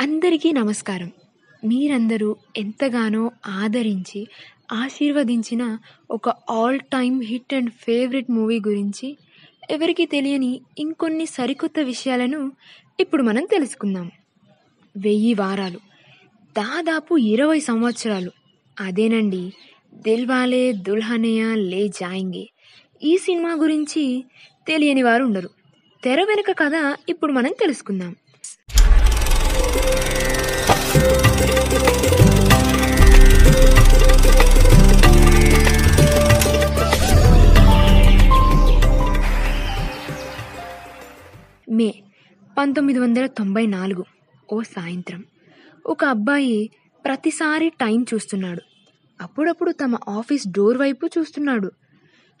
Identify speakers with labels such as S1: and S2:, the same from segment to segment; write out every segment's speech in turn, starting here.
S1: అందరికీ నమస్కారం. మీరందరూ ఎంతగానో ఆదరించి ఆశీర్వదించిన ఒక all time hit and favourite movie గురించి ఎవరికీ తెలియని ఇంకొన్ని సరికొత్త విషయాలను ఇప్పుడు మనం తెలుసుకుందాం. వెయ్యి వారాలు. దాదాపు ఇరవై సంవత్సరాలు. అదేనండి దిల్వాలే దుల్హనియా లే జాయింగే. ఈ సినిమా గురించి తెలియని వారు ఉండరు. తెర వెనుక కథ ఇప్పుడు మనం తెలుసుకుందాం. మే పంతొమ్మిది వందల తొంభై నాలుగు ఓ సాయంత్రం. ఒక అబ్బాయి ప్రతిసారి టైం చూస్తున్నాడు. అప్పుడప్పుడు తమ ఆఫీస్ డోర్ వైపు చూస్తున్నాడు.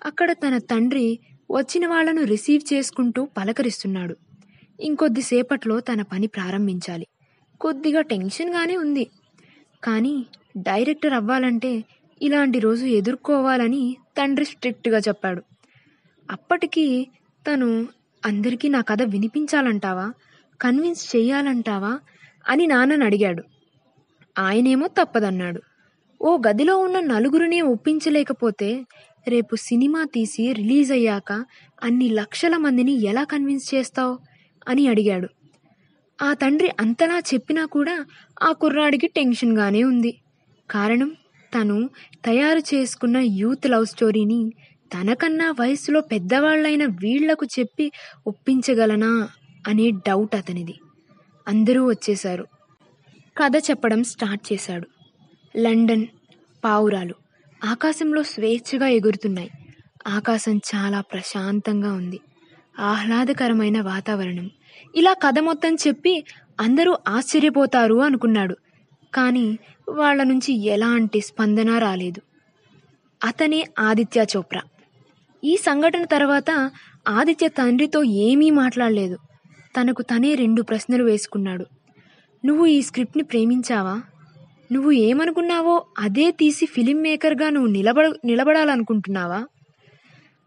S1: అక్కడ తన తండ్రి వచ్చిన వాళ్ళను రిసీవ్ చేసుకుంటూ పలకరిస్తున్నాడు. ఇంకొద్దిసేపట్లో తన పని ప్రారంభించాలి. కొద్దిగా టెన్షన్గానే ఉంది. కానీ డైరెక్టర్ అవ్వాలంటే ఇలాంటి రోజు ఎదుర్కోవాలని తండ్రి స్ట్రిక్ట్గా చెప్పాడు. అప్పటికీ తను అందరికీ నా కథ వినిపించాలంటావా? కన్విన్స్ చెయ్యాలంటావా అని నాన్నని అడిగాడు. ఆయనేమో తప్పదన్నాడు. ఓ గదిలో ఉన్న నలుగురిని ఒప్పించలేకపోతే రేపు సినిమా తీసి రిలీజ్ అయ్యాక అన్ని లక్షల మందిని ఎలా కన్విన్స్ చేస్తావు? అని అడిగాడు. ఆ తండ్రి అంతలా చెప్పినా కూడా ఆ కుర్రాడికి టెన్షన్గానే ఉంది. కారణం తను తయారు చేసుకున్న యూత్ లవ్ స్టోరీని తనకన్నా వయసులో పెద్దవాళ్ళైన వీళ్ళకు చెప్పి ఒప్పించగలనా అనే డౌట్ అతనిది. అందరూ వచ్చేశారు. కథ చెప్పడం స్టార్ట్ చేశాడు. లండన్ పావురాలు ఆకాశంలో స్వేచ్ఛగా ఎగురుతున్నాయి. ఆకాశం చాలా ప్రశాంతంగా ఉంది. ఆహ్లాదకరమైన వాతావరణం. ఇలా కథ మొత్తం చెప్పి అందరూ ఆశ్చర్యపోతారు అనుకున్నాడు. కానీ వాళ్ళ నుంచి ఎలాంటి స్పందన రాలేదు. అతనే ఆదిత్య చోప్రా. ఈ సంఘటన తర్వాత ఆదిత్య తండ్రితో ఏమీ మాట్లాడలేదు. తనకు తనే రెండు ప్రశ్నలు వేసుకున్నాడు. నువ్వు ఈ స్క్రిప్ట్ని ప్రేమించావా? నువ్వు ఏమనుకున్నావో అదే తీసి ఫిలిం మేకర్గా నువ్వు నిలబడ నిలబడాలనుకుంటున్నావా?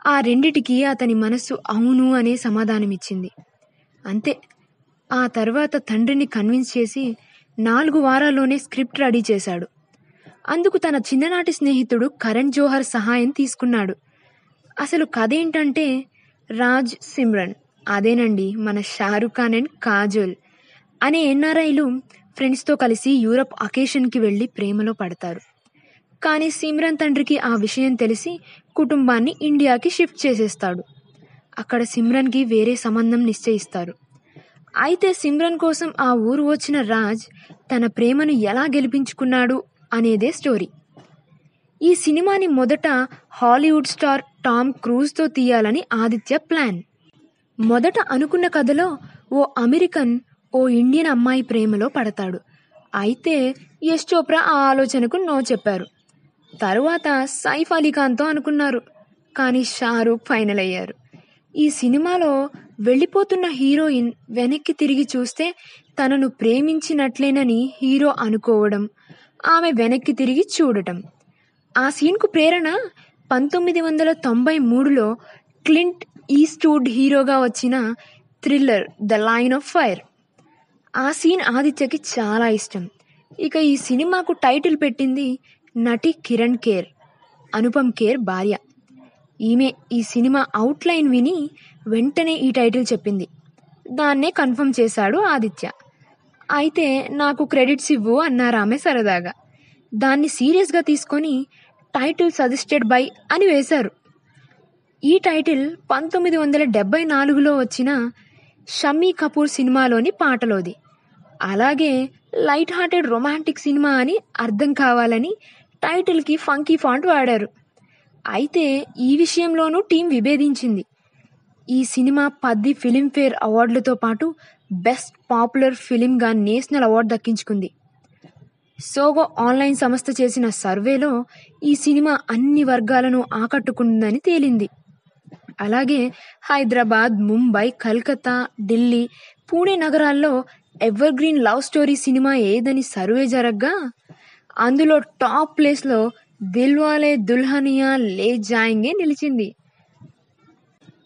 S1: ఆ రెండిటికి అతని మనస్సు అవును అనే సమాధానమిచ్చింది. అంతే. ఆ తర్వాత తండ్రిని కన్విన్స్ చేసి నాలుగు వారాల్లోనే స్క్రిప్ట్ రెడీ చేశాడు. అందుకు తన చిన్ననాటి స్నేహితుడు కరణ్ జోహర్ సహాయం తీసుకున్నాడు. అసలు కథ ఏంటంటే రాజ్ సిమ్రన్. అదేనండి మన షారుఖ్ ఖాన్ అండ్ కాజోల్ అనే ఎన్ఆర్ఐలు ఫ్రెండ్స్తో కలిసి యూరప్ అకేషన్కి వెళ్ళి ప్రేమలో పడతారు. కానీ సిమ్రన్ తండ్రికి ఆ విషయం తెలిసి కుటుంబాన్ని ఇండియాకి షిఫ్ట్ చేసేస్తాడు. అక్కడ సిమ్రన్కి వేరే సంబంధం నిశ్చయిస్తారు. అయితే సిమ్రన్ కోసం ఆ ఊరు వచ్చిన రాజ్ తన ప్రేమను ఎలా గెలిపించుకున్నాడు అనేదే స్టోరీ. ఈ సినిమాని మొదట హాలీవుడ్ స్టార్ టామ్ క్రూజ్తో తీయాలని ఆదిత్య ప్లాన్. మొదట అనుకున్న కథలో ఓ అమెరికన్ ఓ ఇండియన్ అమ్మాయి ప్రేమలో పడతాడు. అయితే యశ్ చోప్రా ఆ ఆలోచనకు నో చెప్పారు. తరువాత సైఫ్ అలీఖాన్తో అనుకున్నారు. కానీ షారూక్ ఫైనల్ అయ్యారు. ఈ సినిమాలో వెళ్ళిపోతున్న హీరోయిన్ వెనక్కి తిరిగి చూస్తే తనను ప్రేమించినట్లేనని హీరో అనుకోవడం ఆమె వెనక్కి తిరిగి చూడటం. ఆ సీన్కు ప్రేరణ పంతొమ్మిది వందల తొంభై మూడులో క్లింట్ ఈస్ట్వుడ్ హీరోగా వచ్చిన thriller the Line of Fire. ఆ సీన్ ఆదిత్యకి చాలా ఇష్టం. ఇక ఈ సినిమాకు టైటిల్ పెట్టింది నటి కిరణ్ కేర్ అనుపమ్ కేర్ భార్య. ఈమె ఈ సినిమా అవుట్లైన్ విని వెంటనే ఈ టైటిల్ చెప్పింది. దాన్నే కన్ఫర్మ్ చేశాడు ఆదిత్య. అయితే నాకు క్రెడిట్స్ ఇవ్వు అన్నారు ఆమె సరదాగా. దాన్ని సీరియస్గా తీసుకొని టైటిల్ సజెస్టెడ్ బై అని వేశారు. ఈ టైటిల్ పంతొమ్మిది వందల డెబ్బై నాలుగులో వచ్చిన షమ్మీ కపూర్ సినిమాలోని పాటలోది. అలాగే లైట్ హార్టెడ్ రొమాంటిక్ సినిమా అని అర్థం కావాలని టైటిల్కి ఫంకీ ఫాంట్ వాడారు. అయితే ఈ విషయంలోనూ టీం విభేదించింది. ఈ సినిమా పది ఫిలింఫేర్ అవార్డులతో పాటు బెస్ట్ పాపులర్ ఫిలింగా నేషనల్ అవార్డు దక్కించుకుంది. సోగో ఆన్లైన్ సంస్థ చేసిన సర్వేలో ఈ సినిమా అన్ని వర్గాలను ఆకట్టుకుందని తేలింది. అలాగే హైదరాబాద్ ముంబై కల్కత్తా ఢిల్లీ పూణే నగరాల్లో evergreen love story cinema ఏదని సర్వే జరగ్గా అందులో టాప్ ప్లేస్లో దిల్వాలే దుల్హనియా లే జాయింగే నిలిచింది.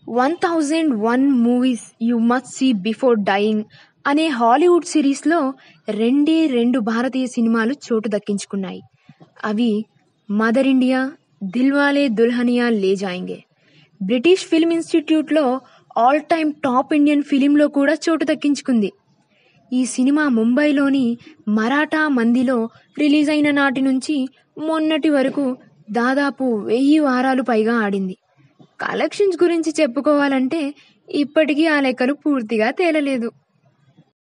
S1: One thousand one movies you must see before dying. అనే హాలీవుడ్ సిరీస్లో రెండే రెండు భారతీయ సినిమాలు చోటు దక్కించుకున్నాయి. అవి mother India Dilwale Dulhania Le Jayenge. British film ఇన్స్టిట్యూట్లో ఆల్ టైమ్ టాప్ ఇండియన్ ఫిలింలో కూడా చోటు దక్కించుకుంది. ఈ సినిమా ముంబైలోని మరాఠా మందిలో రిలీజ్ అయిన నాటి నుంచి మొన్నటి వరకు దాదాపు వెయ్యి వారాలు పైగా ఆడింది. కలెక్షన్స్ గురించి చెప్పుకోవాలంటే ఇప్పటికీ ఆ లెక్కలు పూర్తిగా తేలలేదు.